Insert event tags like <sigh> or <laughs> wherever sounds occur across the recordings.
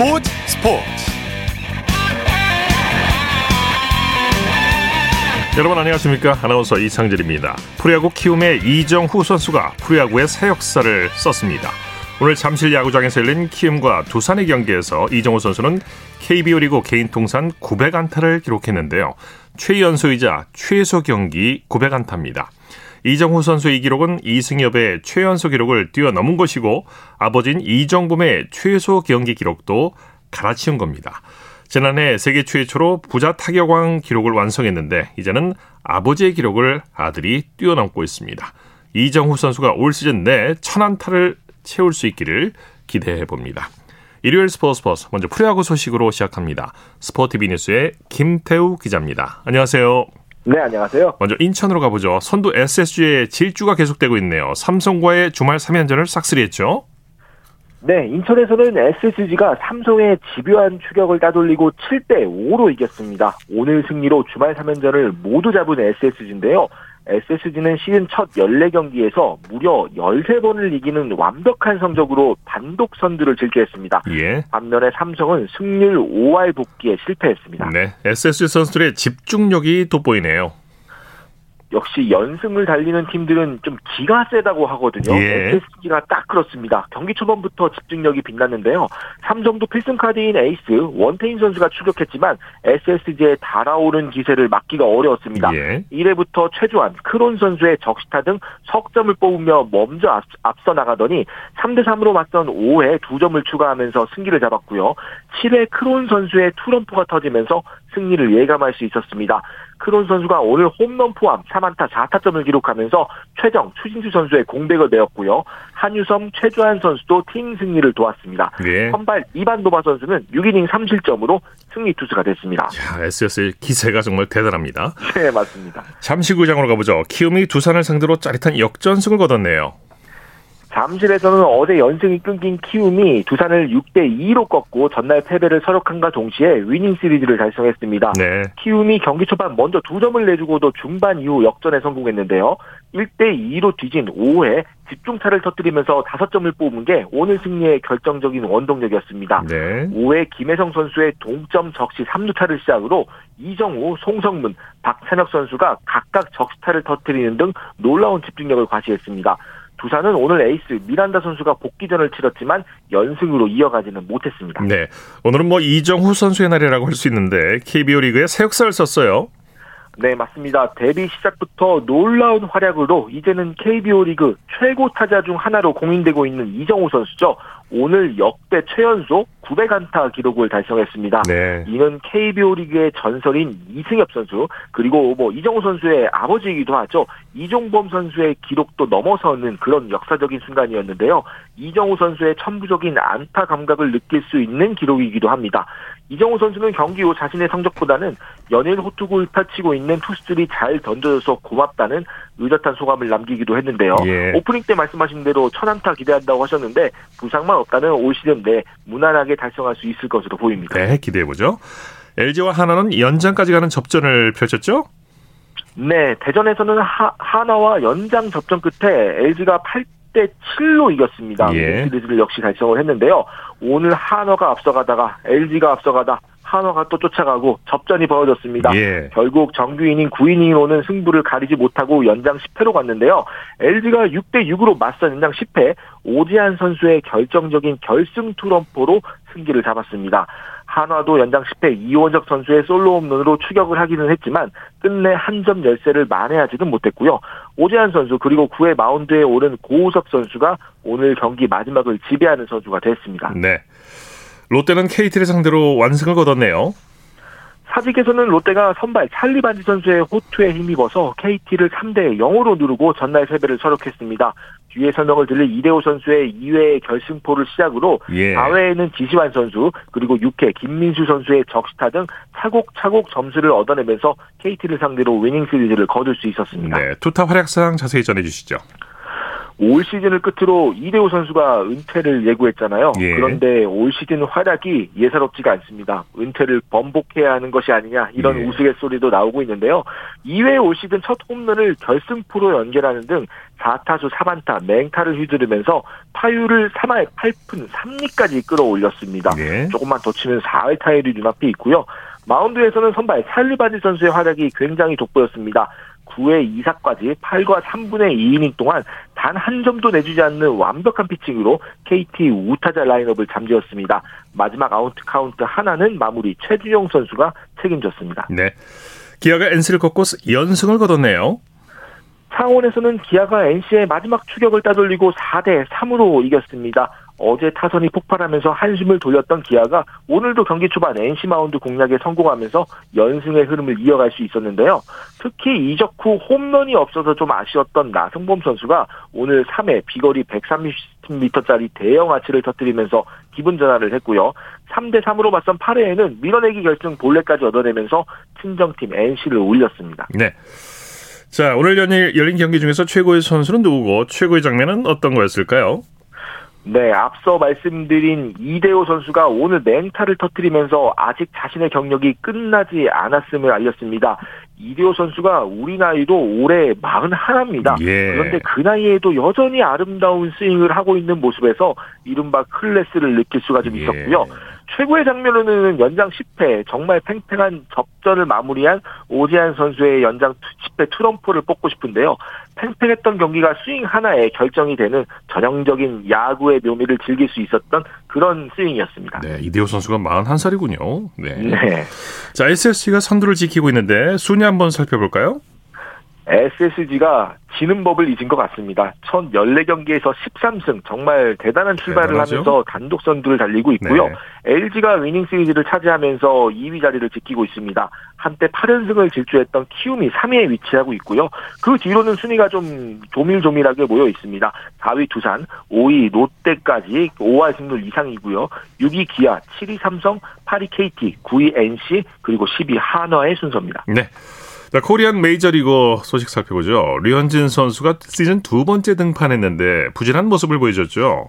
스포츠 스포츠. 여러분 안녕하십니까? 아나운서 이창진입니다. 프로야구 키움의 이정후 선수가 프로야구의 새 역사를 썼습니다. 오늘 잠실 야구장에서 열린 키움과 두산의 경기에서 이정후 선수는 KBO 리그 개인 통산 900안타를 기록했는데요. 최연소이자 최소 경기 900안타입니다 이정후 선수의 이 기록은 이승엽의 최연소 기록을 뛰어넘은 것이고 아버지인 이정범의 최소 경기 기록도 갈아치운 겁니다. 지난해 세계 최초로 부자 타격왕 기록을 완성했는데 이제는 아버지의 기록을 아들이 뛰어넘고 있습니다. 이정후 선수가 올 시즌 내 천안타를 채울 수 있기를 기대해 봅니다. 일요일 스포츠 스포츠 먼저 프로야구 소식으로 시작합니다. 스포티비 뉴스의 김태우 기자입니다. 안녕하세요. 네, 안녕하세요. 먼저 인천으로 가보죠. 선두 SSG의 질주가 계속되고 있네요. 삼성과의 주말 3연전을 싹쓸이했죠. 네, 인천에서는 SSG가 삼성의 집요한 추격을 따돌리고 7대 5로 이겼습니다. 오늘 승리로 주말 3연전을 모두 잡은 SSG인데요. SSG는 시즌 첫 14경기에서 무려 13번을 이기는 완벽한 성적으로 단독 선두를 질주했습니다. 예. 반면에 삼성은 승률 5할 복귀에 실패했습니다. 네, SSG 선수들의 집중력이 돋보이네요. 역시 연승을 달리는 팀들은 좀 기가 세다고 하거든요. 예. SSG가 딱 그렇습니다. 경기 초반부터 집중력이 빛났는데요. 삼성도 필승 카드인 에이스 원태인 선수가 출격했지만 SSG의 달아오른 기세를 막기가 어려웠습니다. 예. 1회부터 최주환, 크론 선수의 적시타 등 석점을 뽑으며 먼저 앞, 앞서 나가더니 3대 3으로 맞선 5회 2점을 추가하면서 승기를 잡았고요. 7회 크론 선수의 투런포가 터지면서 승리를 예감할 수 있었습니다. 크론 선수가 오늘 홈런 포함 3안타 4타점을 기록하면서 최정, 추신수 선수의 공백을 메웠고요. 한유섬, 최주환 선수도 팀 승리를 도왔습니다. 예. 선발 이반 노바 선수는 6이닝 3실점으로 승리 투수가 됐습니다. 자, SSG의 기세가 정말 대단합니다. 네, 맞습니다. 잠실구장으로 가보죠. 키움이 두산을 상대로 짜릿한 역전승을 거뒀네요. 잠실에서는 어제 연승이 끊긴 키움이 두산을 6대 2로 꺾고 전날 패배를 설욕함과 동시에 위닝 시리즈를 달성했습니다. 네. 키움이 경기 초반 먼저 두 점을 내주고도 중반 이후 역전에 성공했는데요. 1대 2로 뒤진 5회 집중타를 터뜨리면서 5점을 뽑은 게 오늘 승리의 결정적인 원동력이었습니다. 네. 5회 김혜성 선수의 동점 적시 3루타를 시작으로 이정우, 송성문, 박찬혁 선수가 각각 적시타를 터뜨리는 등 놀라운 집중력을 과시했습니다. 두산은 오늘 에이스 미란다 선수가 복귀전을 치렀지만 연승으로 이어가지는 못했습니다. 네. 오늘은 뭐 이정후 선수의 날이라고 할 수 있는데 KBO 리그에 새 역사를 썼어요. 네, 맞습니다. 데뷔 시작부터 놀라운 활약으로 이제는 KBO 리그 최고 타자 중 하나로 공인되고 있는 이정우 선수죠. 오늘 역대 최연소 900안타 기록을 달성했습니다. 네. 이는 KBO 리그의 전설인 이승엽 선수 그리고 뭐 이정우 선수의 아버지이기도 하죠. 이종범 선수의 기록도 넘어서는 그런 역사적인 순간이었는데요. 이정우 선수의 천부적인 안타 감각을 느낄 수 있는 기록이기도 합니다. 이정우 선수는 경기 후 자신의 성적보다는 연일 호투구를 펼치고 있는 투수들이 잘 던져줘서 고맙다는 의젓한 소감을 남기기도 했는데요. 예. 오프닝 때 말씀하신 대로 천안타 기대한다고 하셨는데 부상만 없다는 올 시즌 내 무난하게 달성할 수 있을 것으로 보입니다. 네, 기대해보죠. LG와 하나는 연장까지 가는 접전을 펼쳤죠? 네, 대전에서는 하, 하나와 연장 접전 끝에 LG가 8 대 7로 이겼습니다. 예. 시리즈를 역시 달성을 했는데요. 오늘 한화가 앞서가다가 LG가 앞서가다 한화가 또 쫓아가고 접전이 벌어졌습니다. 예. 결국 정규 이닝 9이닝으로는 승부를 가리지 못하고 연장 10회로 갔는데요. LG가 6대 6으로 맞선 연장 10회 오지한 선수의 결정적인 결승 투런포로 승기를 잡았습니다. 한화도 연장 10회 이원적 선수의 솔로 홈런으로 추격을 하기는 했지만 끝내 한 점 열세를 만회하지는 못했고요. 오재한 선수 그리고 9회 마운드에 오른 고우석 선수가 오늘 경기 마지막을 지배하는 선수가 됐습니다. 네. 롯데는 KT를 상대로 완승을 거뒀네요. 사직에서는 롯데가 선발 찰리 반지 선수의 호투에 힘입어서 KT를 3대 0으로 누르고 전날 패배를 서력했습니다. 뒤에 선정을 들릴 이대호 선수의 2회 결승포를 시작으로 예. 4회에는 지시환 선수 그리고 6회 김민수 선수의 적시타 등 차곡차곡 점수를 얻어내면서 KT를 상대로 위닝 시리즈를 거둘 수 있었습니다. 네. 투타 활약상 자세히 전해주시죠. 올 시즌을 끝으로 이대호 선수가 은퇴를 예고했잖아요. 예. 그런데 올 시즌 활약이 예사롭지가 않습니다. 은퇴를 번복해야 하는 것이 아니냐 이런 예. 우스갯소리도 나오고 있는데요. 2회 올 시즌 첫 홈런을 결승포로 연결하는 등 4타수 4반타 맹타를 휘두르면서 타율을 3할 8푼 3리까지 끌어올렸습니다. 예. 조금만 더 치면 4할 타율이 눈앞에 있고요. 마운드에서는 선발 살리바디 선수의 활약이 굉장히 돋보였습니다. 9회 2사까지 8과 3분의 2이닝 동안 단 한 점도 내주지 않는 완벽한 피칭으로 KT 우타자 라인업을 잠재웠습니다. 마지막 아웃 카운트 하나는 마무리 최준용 선수가 책임졌습니다. 네. 기아가 NC를 꺾고 연승을 거뒀네요. 창원에서는 기아가 NC의 마지막 추격을 따돌리고 4대 3으로 이겼습니다. 어제 타선이 폭발하면서 한숨을 돌렸던 기아가 오늘도 경기 초반 NC 마운드 공략에 성공하면서 연승의 흐름을 이어갈 수 있었는데요. 특히 이적 후 홈런이 없어서 좀 아쉬웠던 나승범 선수가 오늘 3회 비거리 130m짜리 대형 아치를 터뜨리면서 기분 전환을 했고요. 3대 3으로 맞선 8회에는 밀어내기 결승 볼넷까지 얻어내면서 친정팀 NC를 올렸습니다. 네. 자, 오늘 열린 경기 중에서 최고의 선수는 누구고 최고의 장면은 어떤 거였을까요? 네, 앞서 말씀드린 이대호 선수가 오늘 맹타를 터뜨리면서 아직 자신의 경력이 끝나지 않았음을 알렸습니다. 이대호 선수가 우리 나이도 올해 41입니다. 예. 그런데 그 나이에도 여전히 아름다운 스윙을 하고 있는 모습에서 이른바 클래스를 느낄 수가 좀 예. 있었고요. 예. 최고의 장면으로는 연장 10회 정말 팽팽한 접전을 마무리한 오지환 선수의 연장 10회 투런포를 뽑고 싶은데요. 팽팽했던 경기가 스윙 하나에 결정이 되는 전형적인 야구의 묘미를 즐길 수 있었던 그런 스윙이었습니다. 네, 이대호 선수가 41살이군요. 네. 네. 자, SSG가 선두를 지키고 있는데 순위 한번 살펴볼까요? SSG가 지는 법을 잊은 것 같습니다. 첫 14경기에서 13승 정말 대단한 출발을 대단하죠? 하면서 단독 선두를 달리고 있고요. 네. LG가 위닝 시리즈를 차지하면서 2위 자리를 지키고 있습니다. 한때 8연승을 질주했던 키움이 3위에 위치하고 있고요. 그 뒤로는 순위가 좀 조밀조밀하게 모여 있습니다. 4위 두산, 5위 롯데까지 5할 승률 이상이고요. 6위 기아, 7위 삼성, 8위 KT, 9위 NC, 그리고 10위 한화의 순서입니다. 네. 자, 코리안 메이저리그 소식 살펴보죠. 류현진 선수가 시즌 두 번째 등판했는데 부진한 모습을 보여줬죠.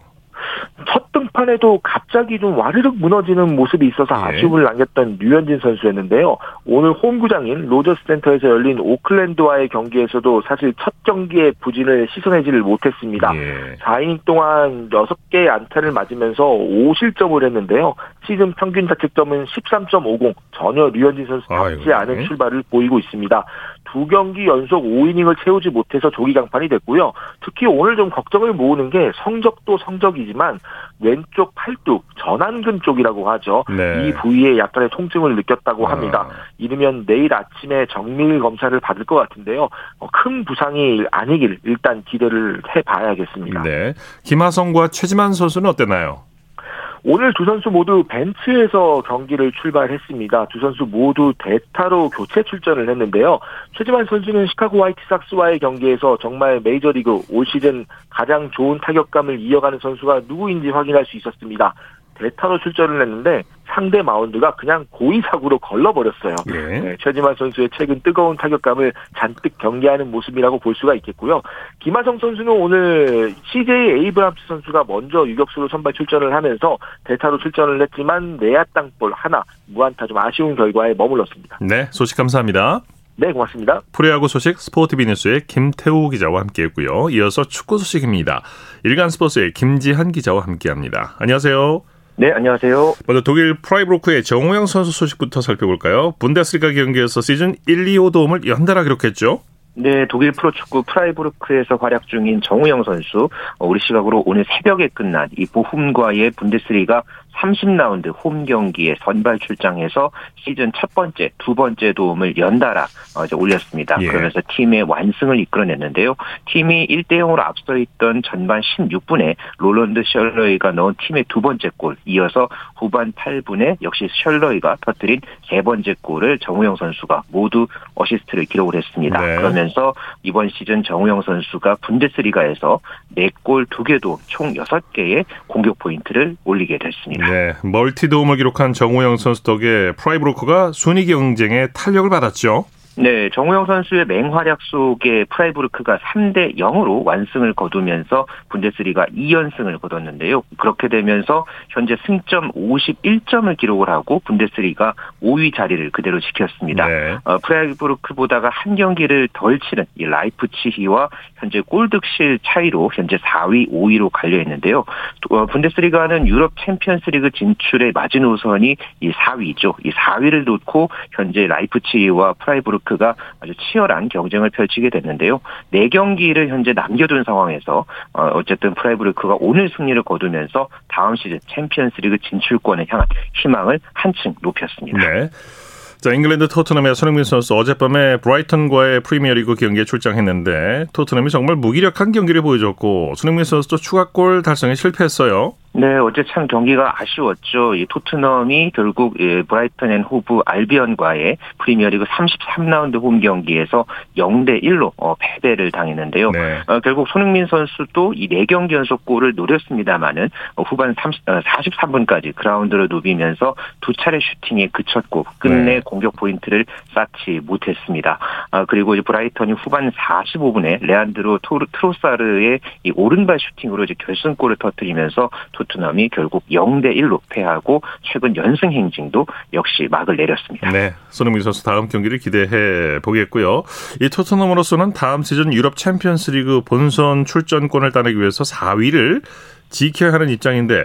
첫 등판에도 갑자기 좀 와르르 무너지는 모습이 있어서 예. 아쉬움을 남겼던 류현진 선수였는데요. 오늘 홈구장인 로저스 센터에서 열린 오클랜드와의 경기에서도 사실 첫 경기의 부진을 씻어내지를 못했습니다. 예. 4이닝 동안 6개의 안타를 맞으면서 5실점을 했는데요. 시즌 평균 자책점은 13.50. 전혀 류현진 선수답지 않은 출발을 보이고 있습니다. 두 경기 연속 5이닝을 채우지 못해서 조기 강판이 됐고요. 특히 오늘 좀 걱정을 모으는 게 성적도 성적이지만 왼쪽 팔뚝 전완근 쪽이라고 하죠. 네. 이 부위에 약간의 통증을 느꼈다고 아. 합니다. 이르면 내일 아침에 정밀 검사를 받을 것 같은데요. 어, 큰 부상이 아니길 일단 기대를 해봐야겠습니다. 네. 김하성과 최지만 선수는 어땠나요? 오늘 두 선수 모두 벤츠에서 경기를 출발했습니다. 두 선수 모두 대타로 교체 출전을 했는데요. 최지만 선수는 시카고 화이트삭스와의 경기에서 정말 메이저리그 올 시즌 가장 좋은 타격감을 이어가는 선수가 누구인지 확인할 수 있었습니다. 대타로 출전을 했는데 상대 마운드가 그냥 고의사구로 걸러버렸어요. 예. 네, 최지만 선수의 최근 뜨거운 타격감을 잔뜩 경계하는 모습이라고 볼 수가 있겠고요. 김하성 선수는 오늘 CJ 에이브람스 선수가 먼저 유격수로 선발 출전을 하면서 대타로 출전을 했지만 내야 땅볼 하나 무안타 좀 아쉬운 결과에 머물렀습니다. 네, 소식 감사합니다. 네, 고맙습니다. 프로야구 소식 스포티비 뉴스의 김태우 기자와 함께했고요. 이어서 축구 소식입니다. 일간 스포츠의 김지한 기자와 함께합니다. 안녕하세요. 네, 안녕하세요. 먼저 독일 프라이부르크의 정우영 선수 소식부터 살펴볼까요? 분데스리가 경기에서 시즌 1, 2호 도움을 연달아 기록했죠? 네, 독일 프로축구 프라이부르크에서 활약 중인 정우영 선수, 어, 우리 시각으로 오늘 새벽에 끝난 이 보훔과의 분데스리가 30라운드 홈 경기에 선발 출장해서 시즌 첫 번째, 두 번째 도움을 연달아 어, 이제 올렸습니다. 예. 그러면서 팀의 완승을 이끌어냈는데요. 팀이 1대 0으로 앞서 있던 전반 16분에 롤런드 셜러이가 넣은 팀의 두 번째 골, 이어서 후반 8분에 역시 셜러이가 터뜨린 세 번째 골을 정우영 선수가 모두 어시스트를 기록을 했습니다. 네. 그러면서 이번 시즌 정우영 선수가 분데스리가에서 4골 2도움 총 6개의 공격 포인트를 올리게 됐습니다. 네, 멀티 도움을 기록한 정우영 선수 덕에 프라이부르크가 순위 경쟁에 탄력을 받았죠. 네, 정우영 선수의 맹활약 속에 프라이부르크가 3대 0으로 완승을 거두면서 분데스리가 2연승을 거뒀는데요. 그렇게 되면서 현재 승점 51점을 기록을 하고 분데스리가 5위 자리를 그대로 지켰습니다. 네. 어, 프라이부르크보다가 한 경기를 덜 치른 이 라이프치히와 현재 골득실 차이로 현재 4위, 5위로 갈려 있는데요. 어, 분데스리가는 유럽 챔피언스리그 진출의 마지노선이 이 4위죠. 이 4위를 놓고 현재 라이프치히와 프라이부르크 프라이부르크가 아주 치열한 경쟁을 펼치게 됐는데요. 네 경기를 현재 남겨둔 상황에서 어, 어쨌든 프라이부르크가 오늘 승리를 거두면서 다음 시즌 챔피언스리그 진출권에 향한 희망을 한층 높였습니다. 네. 자, 잉글랜드 토트넘의 손흥민 선수 어젯밤에 브라이턴과의 프리미어리그 경기에 출장했는데 토트넘이 정말 무기력한 경기를 보여줬고 손흥민 선수도 추가골 달성에 실패했어요. 네, 어제 참 경기가 아쉬웠죠. 이 토트넘이 결국 예, 브라이턴 앤 호브 알비언과의 프리미어리그 33라운드 홈 경기에서 0대 1로 어, 패배를 당했는데요. 네. 어, 결국 손흥민 선수도 이 4경기 연속 골을 노렸습니다마는 어, 후반 30, 43분까지 어, 그라운드를 누비면서 두 차례 슈팅에 그쳤고 끝내 네. 공격 포인트를 쌓지 못했습니다. 아, 그리고 이제 브라이턴이 후반 45분에 레안드로 트로사르의 이 오른발 슈팅으로 이제 결승골을 터뜨리면서 토트넘이 결국 0대 1로 패하고 최근 연승 행진도 역시 막을 내렸습니다. 네, 손흥민 선수 다음 경기를 기대해 보겠고요. 이 토트넘으로서는 다음 시즌 유럽 챔피언스리그 본선 출전권을 따내기 위해서 4위를 지켜야 하는 입장인데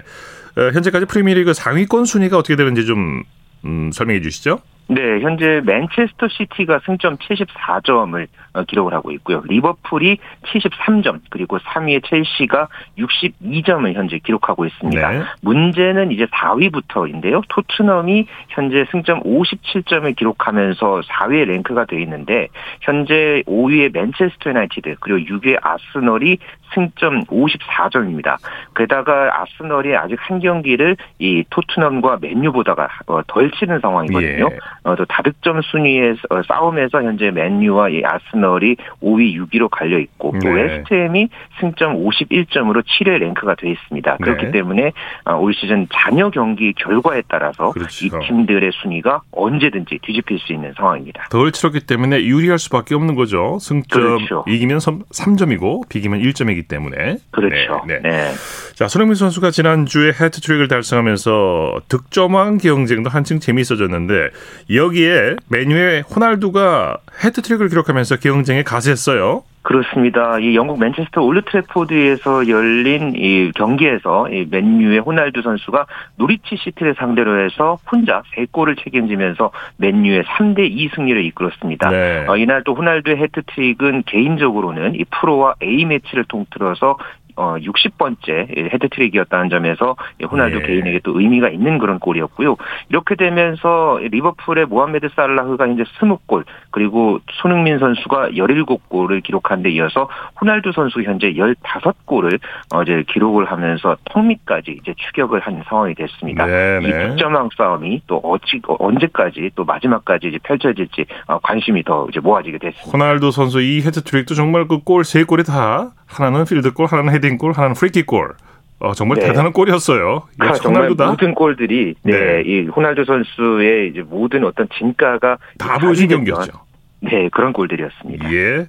어, 현재까지 프리미어리그 상위권 순위가 어떻게 되는지 좀 음, 설명해 주시죠. 네, 현재 맨체스터 시티가 승점 74점을 어, 기록을 하고 있고요. 리버풀이 73점, 그리고 3위의 첼시가 62점을 현재 기록하고 있습니다. 네. 문제는 이제 4위부터인데요. 토트넘이 현재 승점 57점을 기록하면서 4위의 랭크가 되어 있는데 현재 5위의 맨체스터 유나이티드 그리고 6위의 아스널이 승점 54점입니다. 게다가 아스널이 아직 한 경기를 이 토트넘과 맨유보다가 어, 덜 치는 상황이거든요. 예. 어, 또 다득점 순위에서 어, 싸움에서 현재 맨유와 이 아스널이 5위, 6위로 갈려 있고 또 네. 웨스트햄이 승점 51점으로 7회 랭크가 되어 있습니다. 그렇기 네. 때문에 올 시즌 잔여 경기 결과에 따라서 그렇죠. 이 팀들의 순위가 언제든지 뒤집힐 수 있는 상황입니다. 덜 치렀기 때문에 유리할 수밖에 없는 거죠. 승점 그렇죠. 이기면 3 점이고 비기면 1점이기 때문에. 그렇죠. 네. 네. 네. 자, 손흥민 선수가 지난주에 해트트릭을 달성하면서 득점왕 경쟁도 한층 재미있어졌는데 여기에 맨유의 호날두가 해트트릭을 기록하면서 경쟁에 가세했어요. 그렇습니다. 이 영국 맨체스터 올드 트래포드에서 열린 이 경기에서 이 맨유의 호날두 선수가 노리치 시티를 상대로 해서 혼자 3골을 책임지면서 맨유의 3대 2 승리를 이끌었습니다. 네. 어, 이날 또 호날두의 해트트릭은 개인적으로는 이 프로와 A 매치를 통틀어서 어 60번째 헤드트릭이었다는 점에서 호날두 네. 개인에게 또 의미가 있는 그런 골이었고요. 이렇게 되면서 리버풀의 모하메드 살라흐가 이제 20골 그리고 손흥민 선수가 17골을 기록한 데 이어서 호날두 선수 현재 15골을 어제 기록을 하면서 턱밑까지 이제 추격을 한 상황이 됐습니다. 네, 네. 이 득점왕 싸움이 또 어찌 언제까지 또 마지막까지 이제 펼쳐질지 어, 관심이 더 이제 모아지게 됐습니다. 호날두 선수 이 해트트릭도 정말 그 골 세 골이 다 하나는 필드골, 하나는 헤딩골, 하나는 프리킥골. 어, 정말 네. 대단한 골이었어요. 아, 정말? 모든 골들이 네, 네, 이 호날두 선수의 이제 모든 어떤 진가가 다 보여준 경기였죠. 네, 그런 골들이었습니다. 예.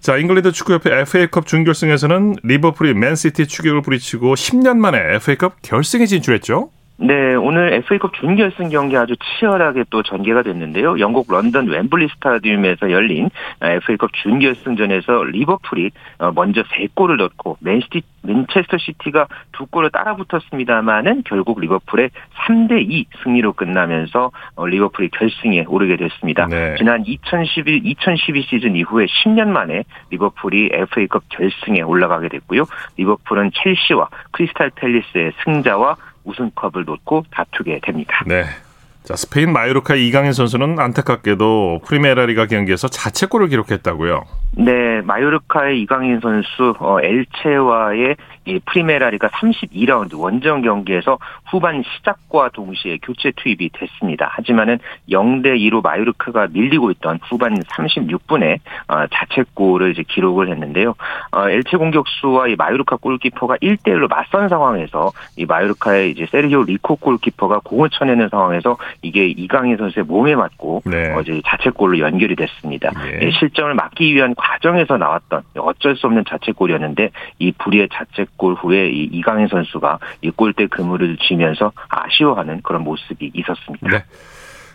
자, 잉글랜드 축구협회 FA컵 준결승에서는 리버풀이 맨시티 추격을 뿌리치고 10년 만에 FA컵 결승에 진출했죠. 네, 오늘 FA컵 준결승 경기 아주 치열하게 또 전개가 됐는데요. 영국 런던 웸블리 스타디움에서 열린 FA컵 준결승전에서 리버풀이 어, 먼저 3골을 넣고 맨시티 맨체스터 시티가 두 골을 따라붙었습니다만은 결국 리버풀의 3대 2 승리로 끝나면서 어, 리버풀이 결승에 오르게 됐습니다. 네. 지난 2011 2012 시즌 이후에 10년 만에 리버풀이 FA컵 결승에 올라가게 됐고요. 리버풀은 첼시와 크리스탈 팰리스의 승자와 우승컵을 놓고 다투게 됩니다. 네. 자, 스페인 마요르카 이강인 선수는 안타깝게도 프리메라리가 경기에서 자책골을 기록했다고요. 네, 마요르카의 이강인 선수 어, 엘체와의 이 프리메라리가 32라운드 원정 경기에서 후반 시작과 동시에 교체 투입이 됐습니다. 하지만은 0대 2로 마요르카가 밀리고 있던 후반 36분에 어, 자책골을 이제 기록을 했는데요. 어, 엘체 공격수와 이 마요르카 골키퍼가 1대 1로 맞선 상황에서 이 마요르카의 이제 세르히오 리코 골키퍼가 공을 쳐내는 상황에서 이게 이강인 선수의 몸에 맞고 네. 어제 자책골로 연결이 됐습니다. 예. 예, 실점을 막기 위한 과정에서 나왔던 어쩔 수 없는 자책골이었는데 이 불의의 자책골 후에 이 이강인 선수가 이 골대 그물을 쥐면서 아쉬워하는 그런 모습이 있었습니다. 네.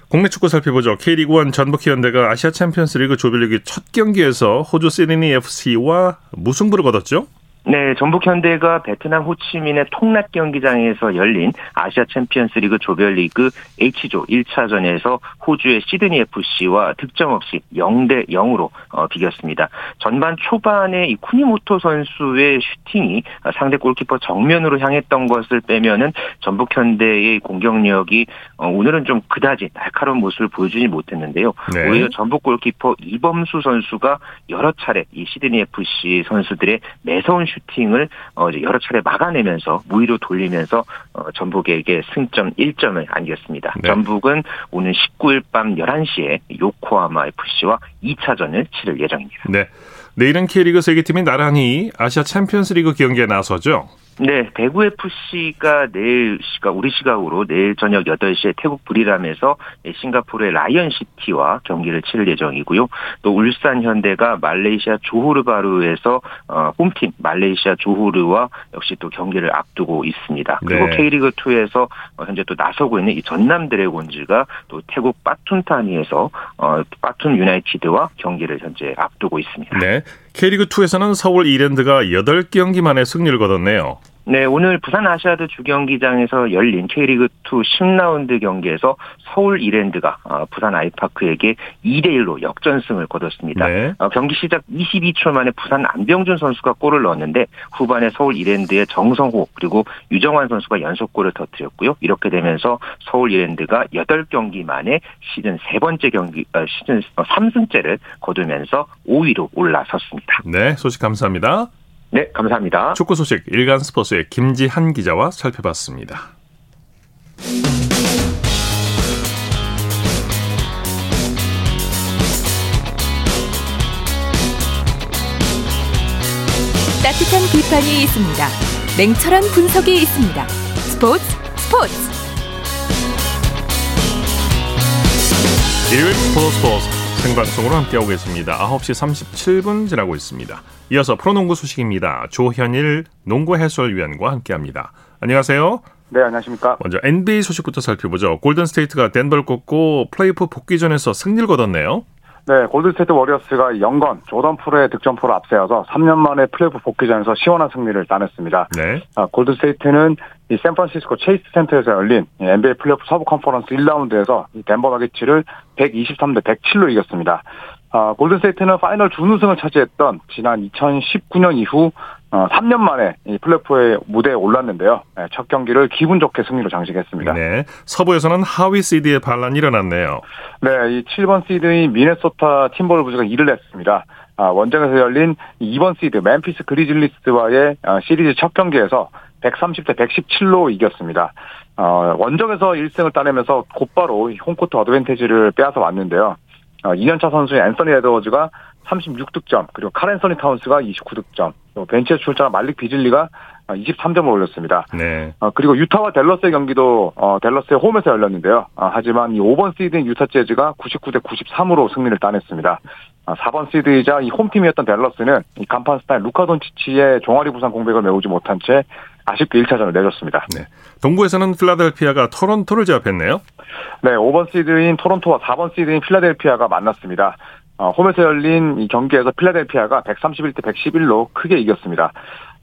국내 축구 살펴보죠. K리그1 전북 현대가 아시아 챔피언스리그 조별리그 첫 경기에서 호주 시드니 FC와 무승부를 거뒀죠. 네, 전북 현대가 베트남 호치민의 통낫 경기장에서 열린 아시아 챔피언스 리그 조별리그 H조 1차전에서 호주의 시드니 FC와 득점 없이 0대 0으로 어, 비겼습니다. 전반 초반에 이 쿠니모토 선수의 슈팅이 상대 골키퍼 정면으로 향했던 것을 빼면은 전북 현대의 공격력이 어, 오늘은 좀 그다지 날카로운 모습을 보여주지 못했는데요. 네. 오히려 전북 골키퍼 이범수 선수가 여러 차례 이 시드니 FC 선수들의 매서운 슈 팅을 어, 여러 차례 막아내면서 무위로 돌리면서 어, 전북에게 승점 1점을 안겼습니다. 네. 전북은 오늘 19일 밤 11시에 요코하마 FC와 2차전을 치를 예정입니다. 네. 내일은 K리그 세개 팀이 나란히 아시아 챔피언스리그 경기에 나서죠. 네, 대구 FC가 내일 시각 우리 시각으로 내일 저녁 8시에 태국 브리람에서 싱가포르의 라이언 시티와 경기를 치를 예정이고요. 또 울산 현대가 말레이시아 조호르바루에서 어, 홈팀 말레이시아 조호르와 역시 또 경기를 앞두고 있습니다. 그리고 네. K리그 2에서 현재 또 나서고 있는 이 전남 드래곤즈가 또 태국 빠툰타니에서 어, 빠툰 유나이티드와 경기를 현재 앞두고 있습니다. 네. K리그2에서는 서울 이랜드가 8경기 만에 승리를 거뒀네요. 네, 오늘 부산 아시아드 주경기장에서 열린 K리그2 10라운드 경기에서 서울 이랜드가 어, 부산 아이파크에게 2대 1로 역전승을 거뒀습니다. 네. 어, 경기 시작 22초 만에 부산 안병준 선수가 골을 넣었는데 후반에 서울 이랜드의 정성호 그리고 유정환 선수가 연속골을 터뜨렸고요. 이렇게 되면서 서울 이랜드가 8경기 만에 시즌 세 번째 경기 어, 시즌 3승째를 거두면서 5위로 올라섰습니다. 네, 소식 감사합니다. 네, 감사합니다. 축구 소식 일간 스포츠의 김지한 기자와 살펴봤습니다. 따뜻한 비판이 있습니다. 냉철한 분석이 있습니다. 스포츠 스포츠 일요일 스포츠 스포츠 생방송으로 함께하고 계십니다. 9시 37분 지나고 있습니다. 이어서 프로농구 소식입니다. 조현일 농구 해설위원과 함께합니다. 안녕하세요. 네, 안녕하십니까. 먼저 NBA 소식부터 살펴보죠. 골든스테이트가 덴버를 꺾고 플레이오프 복귀전에서 승리를 거뒀네요. 네, 골든스테이트 워리어스가 영건 조던 풀의 득점포를 앞세워서 3년 만에 플레이오프 복귀전에서 시원한 승리를 따냈습니다. 네. 아, 골든스테이트는 이 샌프란시스코 체이스 센터에서 열린 이 NBA 플레이오프 서부 컨퍼런스 1라운드에서 이 덴버 너기츠를 123대 107로 이겼습니다. 아, 골든스테이트는 파이널 준우승을 차지했던 지난 2019년 이후 어, 3년 만에 이 플레이오프의 무대에 올랐는데요. 네, 첫 경기를 기분 좋게 승리로 장식했습니다. 네. 서부에서는 하위 시드의 반란이 일어났네요. 네, 이 7번 시드인 미네소타 팀버울브스가 일을 냈습니다. 아, 원정에서 열린 2번 시드 멤피스 그리즐리스와의 아, 시리즈 첫 경기에서 130대 117로 이겼습니다. 어, 원정에서 1승을 따내면서 곧바로 이 홈코트 어드밴티지를 빼앗아 왔는데요. 어, 2년차 선수인 앤서니 에드워즈가 36득점, 그리고 칼앤서니 타운스가 29득점, 또 벤치에 출전한 말릭 비즐리가 23점을 올렸습니다. 네. 어, 그리고 유타와 댈러스의 경기도 어, 댈러스의 홈에서 열렸는데요. 아, 하지만 이 5번 시드인 유타 재즈가 99대 93으로 승리를 따냈습니다. 아, 4번 시드이자 이 홈팀이었던 댈러스는 이 간판 스타인 루카 돈치치의 종아리 부상 공백을 메우지 못한 채 아쉽게 1차전을 내줬습니다. 네. 동부에서는 필라델피아가 토론토를 제압했네요. 네, 5번 시드인 토론토와 4번 시드인 필라델피아가 만났습니다. 어, 홈에서 열린 이 경기에서 필라델피아가 131대 111로 크게 이겼습니다.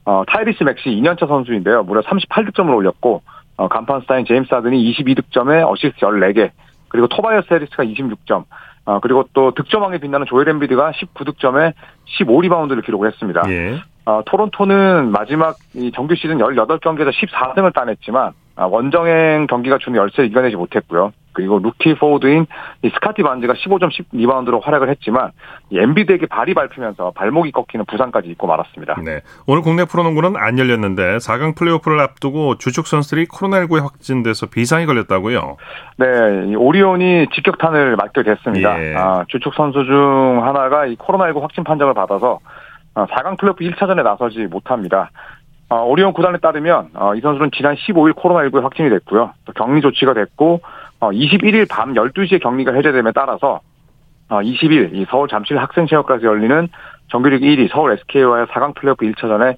어, 타이리스 맥시 2년차 선수인데요. 무려 38득점을 올렸고 어, 간판 스타인 제임스 하든이 22득점에 어시스트 14개 그리고 토바이어스 해리스가 26점 어, 그리고 또 득점왕에 빛나는 조엘 엠비드가 19득점에 15리바운드를 기록을 했습니다. 예. 어, 토론토는 마지막 이 정규 시즌 18경기에서 14승을 따냈지만 아, 원정행 경기가 주는 열세를 이겨내지 못했고요. 그리고 루키 포워드인 이 스카티 반즈가 15점 10리바운드로 활약을 했지만 이 엠비드에게 발이 밟히면서 발목이 꺾이는 부상까지 입고 말았습니다. 네. 오늘 국내 프로농구는 안 열렸는데 4강 플레이오프를 앞두고 주축 선수들이 코로나19에 확진돼서 비상이 걸렸다고요. 네, 이 오리온이 직격탄을 맞게 됐습니다. 예. 아, 주축 선수 중 하나가 이 코로나19 확진 판정을 받아서 아, 4강 플레이오프 1차전에 나서지 못합니다. 아, 오리온 구단에 따르면 어, 이 선수는 지난 15일 코로나19에 확진이 됐고요. 또 격리 조치가 됐고 21일 밤 12시에 격리가 해제됨에 따라서 20일 이 서울 잠실 학생체육관에서 열리는 정규리그 1위 서울 SK와의 4강 플레이오프 1차전에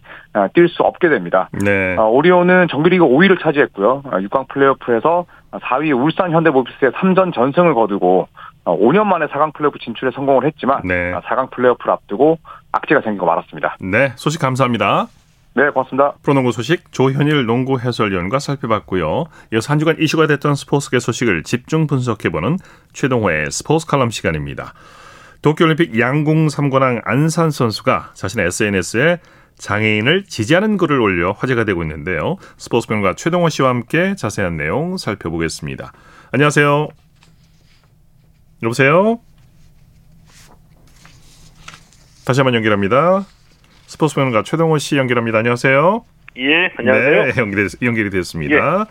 뛸 수 없게 됩니다. 네. 오리온은 정규리그 5위를 차지했고요. 6강 플레이오프에서 4위 울산 현대모비스의 3전 전승을 거두고 5년 만에 4강 플레이오프 진출에 성공을 했지만 네. 4강 플레이오프를 앞두고 악재가 생기고 말았습니다. 네, 소식 감사합니다. 네, 고맙습니다. 프로농구 소식 조현일 농구 해설위원과 살펴봤고요. 이어서 한 주간 이슈가 됐던 스포츠계 소식을 집중 분석해보는 최동호의 스포츠 칼럼 시간입니다. 도쿄올림픽 양궁 3관왕 안산 선수가 자신의 SNS에 장애인을 지지하는 글을 올려 화제가 되고 있는데요. 스포츠평론가 최동호 씨와 함께 자세한 내용 살펴보겠습니다. 안녕하세요. 여보세요? 다시 한번 연결합니다. 스포츠 평론가 최동호 씨 연결합니다. 안녕하세요. 예, 안녕하세요. 네, 연결이, 연결이 됐습니다.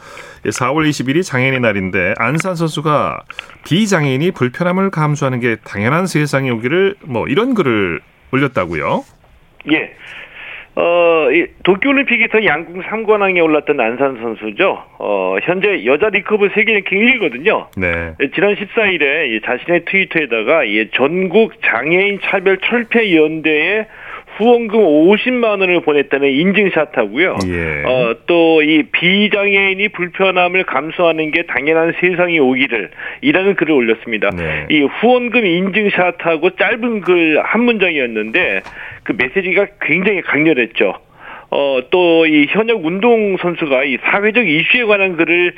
예. 4월 20일이 장애인의 날인데 안산 선수가 비장애인이 불편함을 감수하는 게 당연한 세상에 오기를 뭐 이런 글을 올렸다고요. 예. 어, 이 도쿄올림픽에서 양궁 3관왕에 올랐던 안산 선수죠. 어, 현재 여자 리커브 세계 랭킹 1위거든요. 네. 지난 14일에 자신의 트위터에다가 이 전국 장애인 차별 철폐 연대에 후원금 50만 원을 보냈다는 인증샷하고요. 예. 어, 또 이 비장애인이 불편함을 감수하는 게 당연한 세상이 오기를 이라는 글을 올렸습니다. 네. 이 후원금 인증샷하고 짧은 글 한 문장이었는데 그 메시지가 굉장히 강렬했죠. 어, 또, 이 현역 운동 선수가 이 사회적 이슈에 관한 글을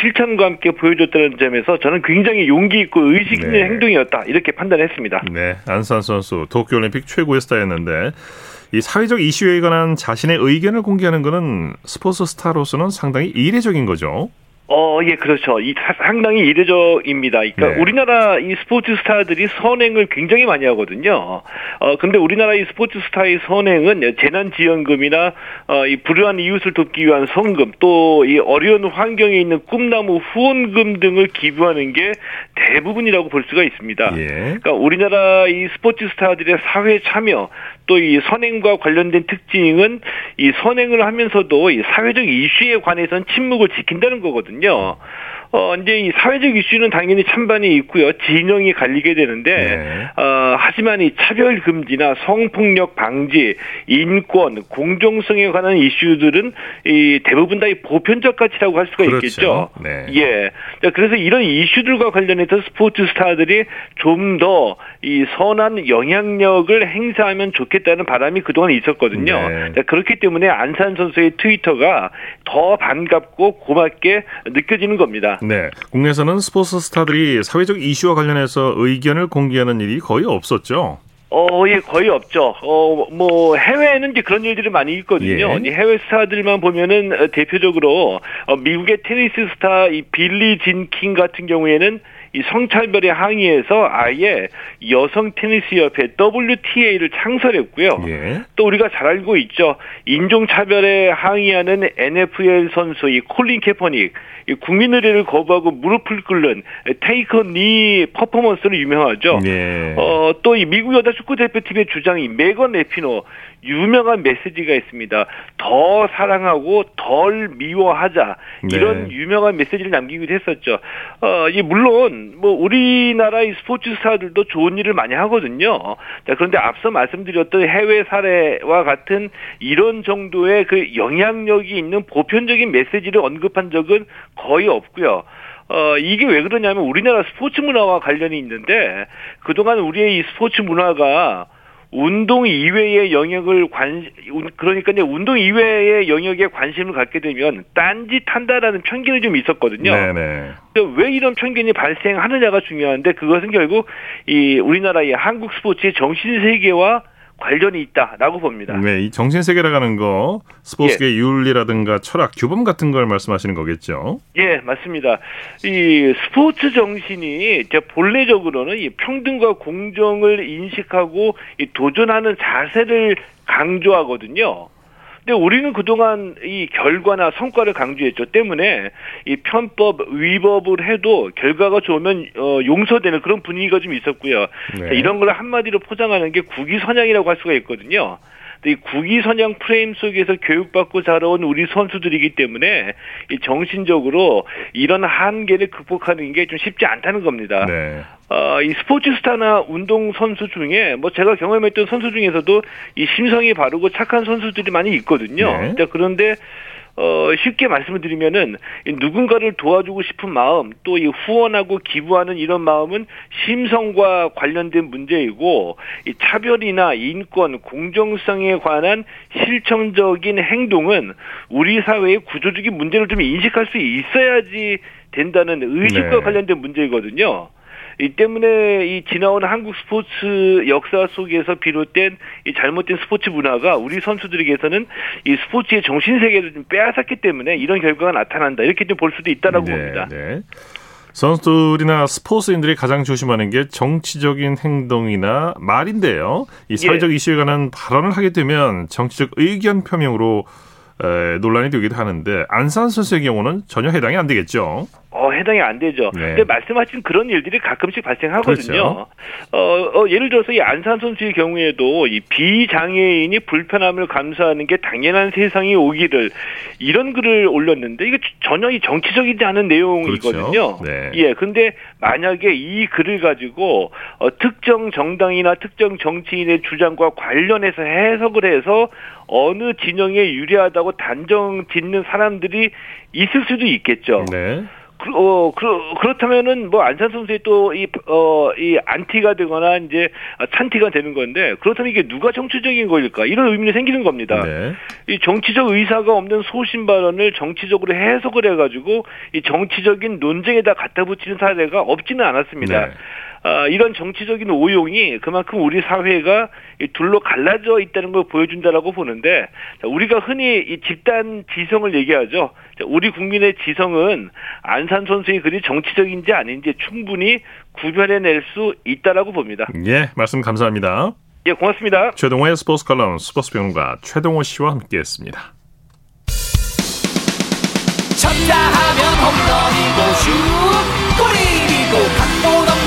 실천과 함께 보여줬다는 점에서 저는 굉장히 용기 있고 의식 있는 네. 행동이었다. 이렇게 판단했습니다. 네. 안산 선수 도쿄올림픽 최고의 스타였는데 이 사회적 이슈에 관한 자신의 의견을 공개하는 것은 스포츠 스타로서는 상당히 이례적인 거죠. 어, 예, 그렇죠. 이 사- 상당히 이례적입니다. 그러니까 네. 우리나라 이 스포츠 스타들이 선행을 굉장히 많이 하거든요. 어, 근데 우리나라 이 스포츠 스타의 선행은 재난지원금이나 어, 이 불우한 이웃을 돕기 위한 성금, 또 이 어려운 환경에 있는 꿈나무 후원금 등을 기부하는 게 대부분이라고 볼 수가 있습니다. 예. 그러니까 우리나라 이 스포츠 스타들의 사회 참여 또 이 선행과 관련된 특징은 이 선행을 하면서도 이 사회적 이슈에 관해서는 침묵을 지킨다는 거거든요. 어, 이제 이 사회적 이슈는 당연히 찬반이 있고요. 진영이 갈리게 되는데, 네. 어, 하지만 이 차별 금지나 성폭력 방지, 인권, 공정성에 관한 이슈들은 이 대부분 다 이 보편적 가치라고 할 수가 그렇죠. 있겠죠. 네. 예. 자, 그래서 이런 이슈들과 관련해서 스포츠 스타들이 좀 더 이 선한 영향력을 행사하면 좋겠다는 바람이 그동안 있었거든요. 네. 자, 그렇기 때문에 안산 선수의 트위터가 더 반갑고 고맙게 느껴지는 겁니다. 네. 국내에서는 스포츠 스타들이 사회적 이슈와 관련해서 의견을 공개하는 일이 거의 없었죠. 어, 예, 거의 없죠. 어, 뭐, 해외에는 이제 그런 일들이 많이 있거든요. 예. 이 해외 스타들만 보면은 어, 대표적으로 어, 미국의 테니스 스타 이 빌리 진 킹 같은 경우에는 이 성차별에 항의해서 아예 여성 테니스 협회 WTA를 창설했고요. 예. 또 우리가 잘 알고 있죠. 인종차별에 항의하는 NFL 선수 이 콜린 캐퍼닉 이 국민 의례를 거부하고 무릎을 꿇는 take a knee 퍼포먼스로 유명하죠. 예. 어, 또 이 미국 여자 축구 대표팀의 주장이 메건 라피노 유명한 메시지가 있습니다. 더 사랑하고 덜 미워하자 네. 이런 유명한 메시지를 남기기도 했었죠. 어, 이 물론 뭐 우리나라의 스포츠 스타들도 좋은 일을 많이 하거든요. 자, 그런데 앞서 말씀드렸던 해외 사례와 같은 이런 정도의 그 영향력이 있는 보편적인 메시지를 언급한 적은 거의 없고요. 어, 이게 왜 그러냐면 우리나라 스포츠 문화와 관련이 있는데 그동안 우리의 이 스포츠 문화가 운동 이외의 영역을 관 그러니까 이제 운동 이외의 영역에 관심을 갖게 되면 딴짓한다라는 편견이 좀 있었거든요. 네네. 왜 이런 편견이 발생하느냐가 중요한데 그것은 결국 이 우리나라의 한국 스포츠의 정신 세계와 관련이 있다라고 봅니다. 네, 이 정신 세계라고 하는 거 스포츠계 윤리라든가 철학, 규범 같은 걸 말씀하시는 거겠죠. 예, 맞습니다. 이 스포츠 정신이 이제 본래적으로는 이 평등과 공정을 인식하고 이 도전하는 자세를 강조하거든요. 근데 우리는 그동안 이 결과나 성과를 강조했죠. 때문에 이 편법, 위법을 해도 결과가 좋으면 어, 용서되는 그런 분위기가 좀 있었고요. 네. 자, 이런 걸 한마디로 포장하는 게 국위 선양이라고 할 수가 있거든요. 이 국위 선양 프레임 속에서 교육받고 자라온 우리 선수들이기 때문에 이 정신적으로 이런 한계를 극복하는 게 좀 쉽지 않다는 겁니다. 네. 어, 이 스포츠 스타나 운동 선수 중에 뭐 제가 경험했던 선수 중에서도 이 심성이 바르고 착한 선수들이 많이 있거든요. 네. 자, 그런데 어, 쉽게 말씀을 드리면은 이 누군가를 도와주고 싶은 마음 또 이 후원하고 기부하는 이런 마음은 심성과 관련된 문제이고 이 차별이나 인권, 공정성에 관한 실천적인 행동은 우리 사회의 구조적인 문제를 좀 인식할 수 있어야지 된다는 의식과 네. 관련된 문제이거든요. 이 때문에 이 지나온 한국 스포츠 역사 속에서 비롯된 이 잘못된 스포츠 문화가 우리 선수들에게서는 이 스포츠의 정신 세계를 좀 빼앗았기 때문에 이런 결과가 나타난다 이렇게 좀 볼 수도 있다라고 봅니다. 네. 선수들이나 스포츠인들이 가장 조심하는 게 정치적인 행동이나 말인데요. 이 사회적 예. 이슈에 관한 발언을 하게 되면 정치적 의견 표명으로 에, 논란이 되기도 하는데 안산 선수의 경우는 전혀 해당이 안 되겠죠. 어, 해당이 안 되죠. 네. 근데 말씀하신 그런 일들이 가끔씩 발생하거든요. 그렇죠. 어, 어, 예를 들어서 이 안산 선수의 경우에도 이 비장애인이 불편함을 감수하는 게 당연한 세상이 오기를 이런 글을 올렸는데 이게 전혀 이 정치적이지 않은 내용이거든요. 그렇죠. 네. 예, 근데 만약에 이 글을 가지고 어, 특정 정당이나 특정 정치인의 주장과 관련해서 해석을 해서 어느 진영에 유리하다고 단정 짓는 사람들이 있을 수도 있겠죠. 네. 그, 어, 그, 그렇다면은 뭐 안산 선수의 또 이, 어, 이 안티가 되거나 이제 찬티가 되는 건데 그렇다면 이게 누가 정치적인 거일까? 이런 의문이 생기는 겁니다. 네. 이 정치적 의사가 없는 소신 발언을 정치적으로 해석을 해가지고 이 정치적인 논쟁에다 갖다 붙이는 사례가 없지는 않았습니다. 네. 아, 이런 정치적인 오용이 그만큼 우리 사회가 이 둘로 갈라져 있다는 걸 보여준다라고 보는데 자, 우리가 흔히 이 집단 지성을 얘기하죠. 자, 우리 국민의 지성은 안산 선수의 글이 정치적인지 아닌지 충분히 구별해낼 수 있다라고 봅니다. 예, 말씀 감사합니다. 예, 고맙습니다. 최동호의 스포츠 칼럼 스포츠 평론가 최동호 씨와 함께했습니다. 쳤다 하면 홈런이고 슛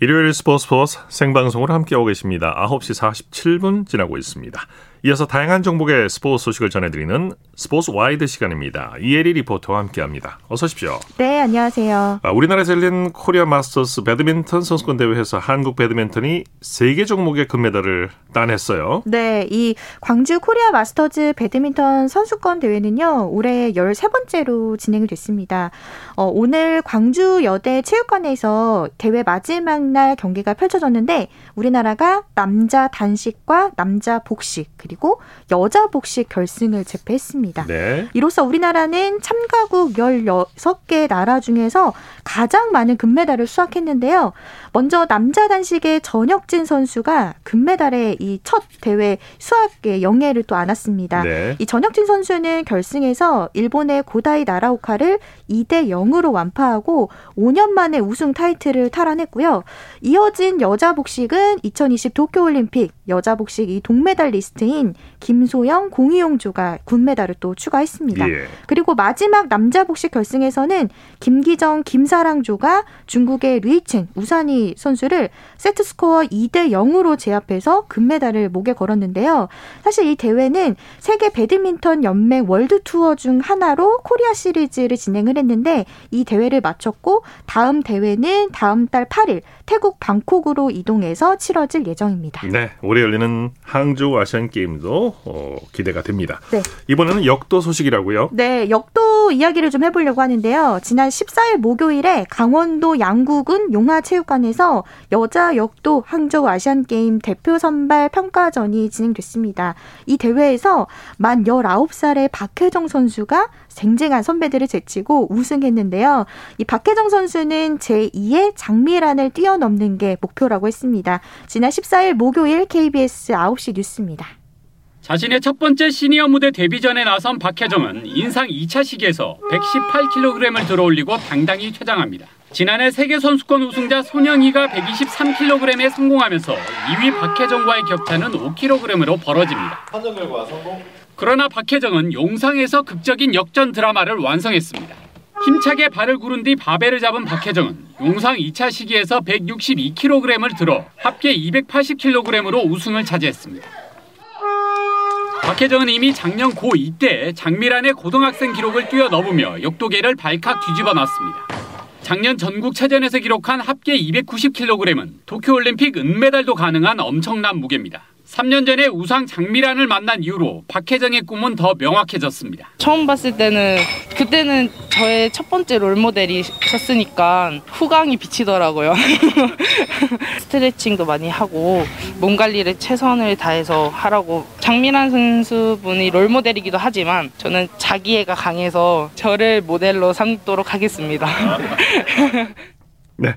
일요일 스포츠 스포츠 생방송으로 함께하고 계십니다. 9시 47분 지나고 있습니다. 이어서 다양한 종목의 스포츠 소식을 전해드리는 스포츠 와이드 시간입니다. 이혜리 리포터와 함께합니다. 어서 오십시오. 네, 안녕하세요. 아, 우리나라에서 열린 코리아 마스터스 배드민턴 선수권 대회에서 한국 배드민턴이 세 개 종목의 금메달을 따냈어요. 네, 이 광주 코리아 마스터즈 배드민턴 선수권 대회는요, 올해 13번째로 진행이 됐습니다. 어, 오늘 광주 여대 체육관에서 대회 마지막 날 경기가 펼쳐졌는데, 우리나라가 남자 단식과 남자 복식, 그리고 여자 복식 결승을 제패했습니다. 네. 이로써 우리나라는 참가국 16개 나라 중에서 가장 많은 금메달을 수확했는데요. 먼저 남자 단식의 전혁진 선수가 금메달에 이첫 대회 수확의 영예를 또 안았습니다. 네. 이 전혁진 선수는 결승에서 일본의 고다이 나라오카를 2대 0으로 완파하고 5년 만에 우승 타이틀을 탈환했고요. 이어진 여자 복식은 2020 도쿄올림픽 여자 복식 이 동메달리스트인 김소영, 공희용조가 금메달을 또 추가했습니다. 예. 그리고 마지막 남자 복식 결승에서는 김기정, 김사랑조가 중국의 류이첸, 우산희 선수를 세트 스코어 2대 0으로 제압해서 금메달을 목에 걸었는데요. 사실 이 대회는 세계 배드민턴 연맹 월드 투어 중 하나로 코리아 시리즈를 진행을 했는데 이 대회를 마쳤고 다음 대회는 다음 달 8일 태국 방콕으로 이동해서 치러질 예정입니다. 네, 올해 열리는 항저우 아시안 게임도 어, 기대가 됩니다. 네. 이번에는 역도 소식이라고요. 네, 역도 이야기를 좀 해보려고 하는데요. 지난 14일 목요일에 강원도 양구군 용화체육관에서 여자 역도 항저우 아시안게임 대표 선발 평가전이 진행됐습니다. 이 대회에서 만 19살의 박혜정 선수가 쟁쟁한 선배들을 제치고 우승했는데요. 이 박혜정 선수는 제2의 장미란을 뛰어넘는 게 목표라고 했습니다. 지난 14일 목요일 KBS 9시 뉴스입니다. 자신의 첫 번째 시니어 무대 데뷔전에 나선 박혜정은 인상 2차 시기에서 118kg을 들어올리고 당당히 퇴장합니다. 지난해 세계선수권 우승자 손영희가 123kg에 성공하면서 2위 박혜정과의 격차는 5kg으로 벌어집니다. 판정 결과 성공. 그러나 박혜정은 용상에서 극적인 역전 드라마를 완성했습니다. 힘차게 발을 구른 뒤 바벨을 잡은 박혜정은 용상 2차 시기에서 162kg을 들어 합계 280kg으로 우승을 차지했습니다. 박혜정은 이미 작년 고2 때 장미란의 고등학생 기록을 뛰어넘으며 역도계를 발칵 뒤집어 놨습니다. 작년 전국체전에서 기록한 합계 290kg은 도쿄올림픽 은메달도 가능한 엄청난 무게입니다. 3년 전에 우상 장미란을 만난 이후로 박혜정의 꿈은 더 명확해졌습니다. 처음 봤을 때는 그때는 저의 첫 번째 롤모델이셨으니까 후광이 비치더라고요. <laughs> 스트레칭도 많이 하고 몸 관리를 최선을 다해서 하라고 장미란 선수분이 롤모델이기도 하지만 저는 자기애가 강해서 저를 모델로 삼도록 하겠습니다. <laughs> 네.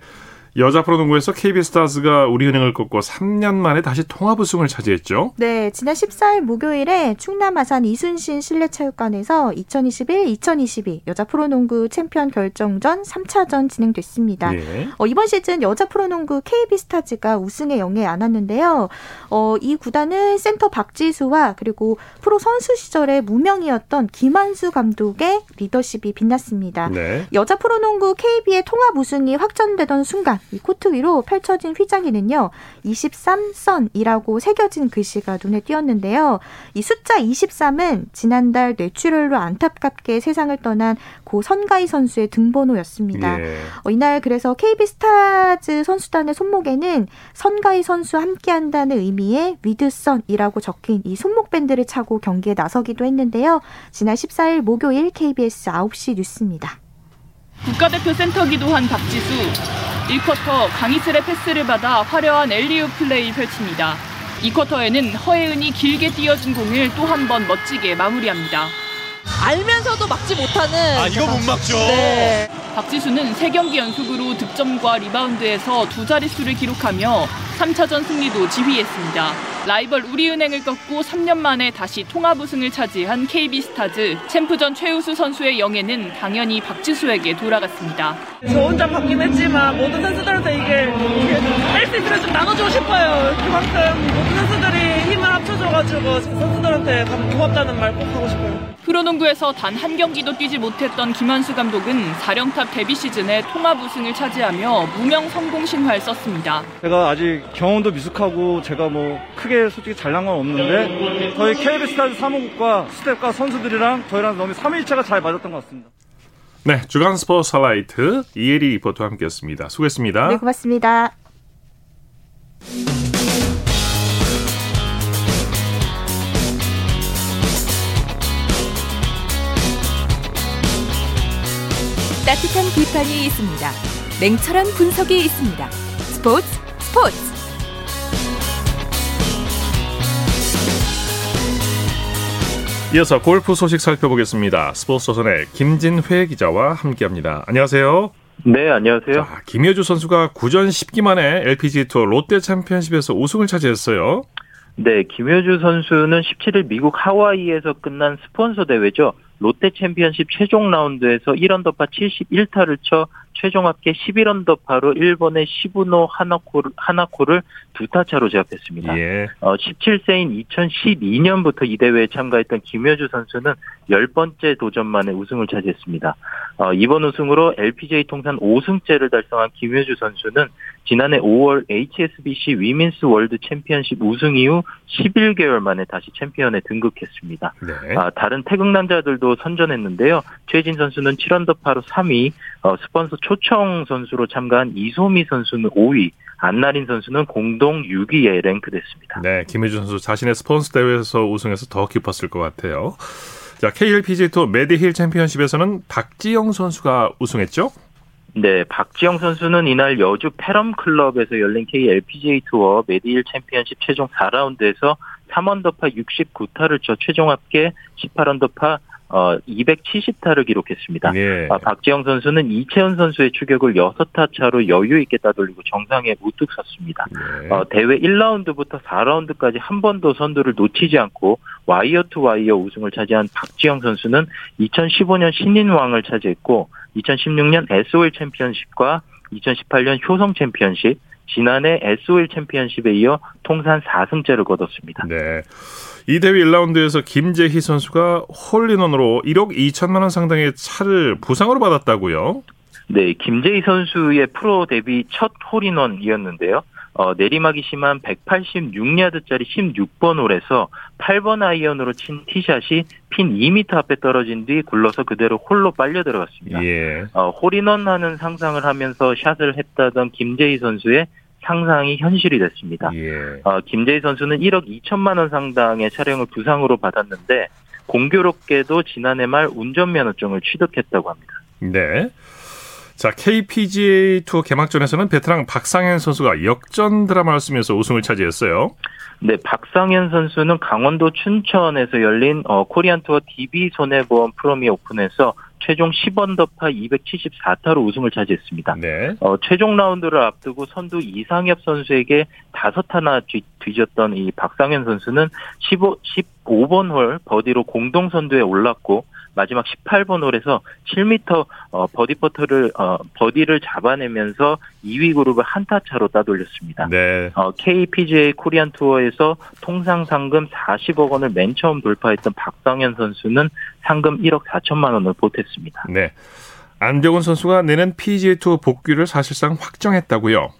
여자 프로농구에서 KB스타즈가 우리은행을 꺾고 3년 만에 다시 통합 우승을 차지했죠. 네, 지난 14일 목요일에 충남 아산 이순신 실내체육관에서 2021-2022 여자 프로농구 챔피언 결정전 3차전 진행됐습니다. 예. 어, 이번 시즌 여자 프로농구 KB스타즈가 우승의 영예 안았는데요. 어, 이 구단은 센터 박지수와 그리고 프로 선수 시절에 무명이었던 김완수 감독의 리더십이 빛났습니다. 네. 여자 프로농구 KB의 통합 우승이 확정되던 순간 이 코트 위로 펼쳐진 휘장에는요. 23선이라고 새겨진 글씨가 눈에 띄었는데요. 이 숫자 23은 지난달 뇌출혈로 안타깝게 세상을 떠난 고 선가희 선수의 등번호였습니다. 예. 어, 이날 그래서 KB 스타즈 선수단의 손목에는 선가희 선수와 함께한다는 의미의 with 선이라고 적힌 이 손목 밴드를 차고 경기에 나서기도 했는데요. 지난 14일 목요일 KBS 9시 뉴스입니다. 국가대표 센터기도 한 박지수. 1쿼터 강이슬의 패스를 받아 화려한 alley-oop 플레이 펼칩니다. 2쿼터에는 허예은이 길게 띄어준 공을 또 한 번 멋지게 마무리합니다. 알면서도 막지 못하는 아, 이거 못 막죠. 네. 박지수는 3경기 연속으로 득점과 리바운드에서 두 자릿수를 기록하며 3차전 승리도 지휘했습니다. 라이벌 우리은행을 꺾고 3년 만에 다시 통합 우승을 차지한 KB스타즈 챔프전 최우수 선수의 영예는 당연히 박지수에게 돌아갔습니다. 저 혼자 받긴 했지만 모든 선수들한테 이게 할수 있으면 좀 나눠주고 싶어요. 그만큼 모든 선수들이 힘을 합쳐줘가지고 제 선수들한테 고맙다는 말 꼭 하고 싶어요. 프로농구에서 단 한 경기도 뛰지 못했던 김한수 감독은 사령탑 데뷔 시즌에 통합 우승을 차지하며 무명 성공 신화를 썼습니다. 제가 아직 경험도 미숙하고 제가 뭐 크게 솔직히 잘난 건 없는데 저희 KB스타즈 사무국과 스텝과 선수들이랑 저희랑 너무 3일차가 잘 맞았던 것 같습니다. 네, 주간 스포츠 하이라이트 이혜리 리포터와 함께했습니다. 수고했습니다. 네, 고맙습니다. 따뜻한 비판이 있습니다. 냉철한 분석이 있습니다. 스포츠 스포츠 이어서 골프 소식 살펴보겠습니다. 스포츠 조선의 김진회 기자와 함께합니다. 안녕하세요. 네, 안녕하세요. 자, 김효주 선수가 구전 10기 만에 LPG 투어 롯데 챔피언십에서 우승을 차지했어요. 네, 김효주 선수는 17일 미국 하와이에서 끝난 스폰서 대회죠. 롯데 챔피언십 최종 라운드에서 1언더파 71타를 쳐 최종 합계 11언더파로 일본의 시부노 하나코를, 하나코를 두타 차로 제압했습니다. 예. 어, 17세인 2012년부터 이 대회에 참가했던 김효주 선수는 10번째 도전 만에 우승을 차지했습니다. 어, 이번 우승으로 LPGA 통산 5승째를 달성한 김효주 선수는 지난해 5월 HSBC 위민스 월드 챔피언십 우승 이후 11개월 만에 다시 챔피언에 등극했습니다. 네. 아, 다른 태극 낭자들도 선전했는데요. 최혜진 선수는 7언더파로 3위, 어, 스폰서 초청 선수로 참가한 이소미 선수는 5위, 안나린 선수는 공동 6위에 랭크됐습니다. 네, 김효주 선수 자신의 스폰서 대회에서 우승해서 더 기뻤을 것 같아요. 자, KLPGA 투어 메디힐 챔피언십에서는 박지영 선수가 우승했죠? 네, 박지영 선수는 이날 여주 페럼 클럽에서 열린 KLPGA 투어 메디힐 챔피언십 최종 4라운드에서 3언더파 69타를 쳐 최종 합계 18언더파 어, 270타를 기록했습니다. 예. 아, 박지영 선수는 이채원 선수의 추격을 6타 차로 여유 있게 따돌리고 정상에 우뚝 섰습니다. 네. 어, 대회 1라운드부터 4라운드까지 한 번도 선두를 놓치지 않고 와이어 투 와이어 우승을 차지한 박지영 선수는 2015년 신인왕을 차지했고 2016년 S-OIL 챔피언십과 2018년 효성 챔피언십, 지난해 S-OIL 챔피언십에 이어 통산 4승째를 거뒀습니다. 네. 이 대회 1라운드에서 김재희 선수가 홀인원으로 1억 2천만 원 상당의 차를 부상으로 받았다고요? 네, 김재희 선수의 프로 데뷔 첫 홀인원이었는데요. 어, 내리막이 심한 186야드짜리 16번 홀에서 8번 아이언으로 친 티샷이 핀 2m 앞에 떨어진 뒤 굴러서 그대로 홀로 빨려 들어갔습니다. 예. 어, 홀인원 하는 상상을 하면서 샷을 했다던 김재희 선수의 상상이 현실이 됐습니다. 예. 어, 김재희 선수는 1억 2천만 원 상당의 차량을 부상으로 받았는데 공교롭게도 지난해 말 운전면허증을 취득했다고 합니다. 네. 자, KPGA 투어 개막전에서는 베테랑 박상현 선수가 역전 드라마를 쓰면서 우승을 차지했어요. 네, 박상현 선수는 강원도 춘천에서 열린 어, 코리안 투어 DB 손해보험 프로미 오픈에서 최종 10언더파 274타로 우승을 차지했습니다. 네. 어, 최종 라운드를 앞두고 선두 이상엽 선수에게 다섯 타나 뒤, 뒤졌던 이 박상현 선수는 15, 15번 홀 버디로 공동 선두에 올랐고 마지막 18번 홀에서 7m 어, 버디 퍼트를 어, 버디를 잡아내면서 2위 그룹을 한타 차로 따돌렸습니다. 네. 어, KPGA 코리안 투어에서 통산 상금 40억 원을 맨 처음 돌파했던 박상현 선수는 상금 1억 4천만 원을 보탰습니다. 네. 안병훈 선수가 내년 PGA 투어 복귀를 사실상 확정했다고요.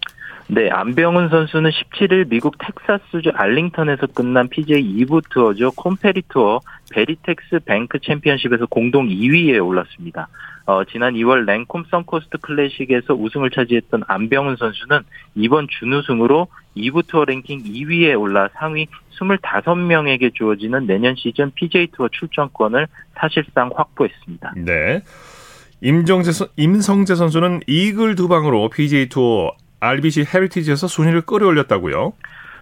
네, 안병훈 선수는 17일 미국 텍사스주 알링턴에서 끝난 PGA 2부 투어죠. 콘페리 투어 베리텍스 뱅크 챔피언십에서 공동 2위에 올랐습니다. 어, 지난 2월 레콤 선코스트 클래식에서 우승을 차지했던 안병훈 선수는 이번 준우승으로 2부 투어 랭킹 2위에 올라 상위 25명에게 주어지는 내년 시즌 PGA 투어 출전권을 사실상 확보했습니다. 네. 임정재 선, 임성재 선수는 이글 두 방으로 PGA 투어 RBC 헤리티지에서 순위를 끌어올렸다고요.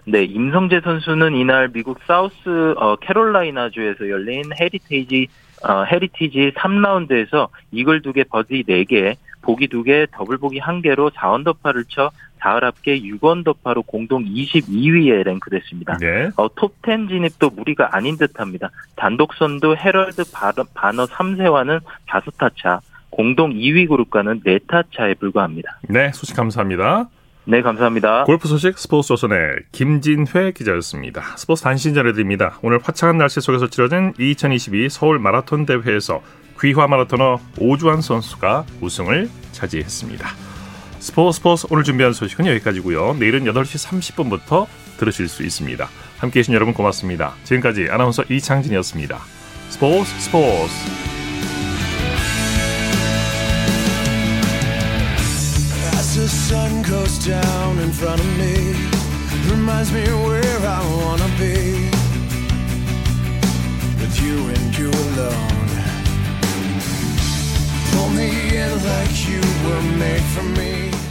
네, 임성재 선수는 이날 미국 사우스 어, 캐롤라이나주에서 열린 헤리테이지 어, 헤리티지 3라운드에서 이글 2개, 버디 4개, 보기 2개, 더블 보기 1개로 4언더파를 쳐 사흘 합계 6언더파로 공동 22위에 랭크됐습니다. 네. 어, 톱10 진입도 무리가 아닌 듯합니다. 단독 선두 헤럴드 바너, 바너 3세와는 5타 차, 공동 2위 그룹과는 4타 차에 불과합니다. 네, 소식 감사합니다. 네, 감사합니다. 골프 소식 스포츠 조선의 김진회 기자였습니다. 스포츠 단신 전해드립니다. 오늘 화창한 날씨 속에서 치러진 2022 서울 마라톤 대회에서 귀화 마라토너 오주환 선수가 우승을 차지했습니다. 스포츠 스포츠 오늘 준비한 소식은 여기까지고요. 내일은 8시 30분부터 들으실 수 있습니다. 함께해 주신 여러분 고맙습니다. 지금까지 아나운서 이창진이었습니다. 스포츠 스포츠 As the sun goes down in front of me, reminds me where I wanna be. With you and you alone. Pull me in like you were made for me.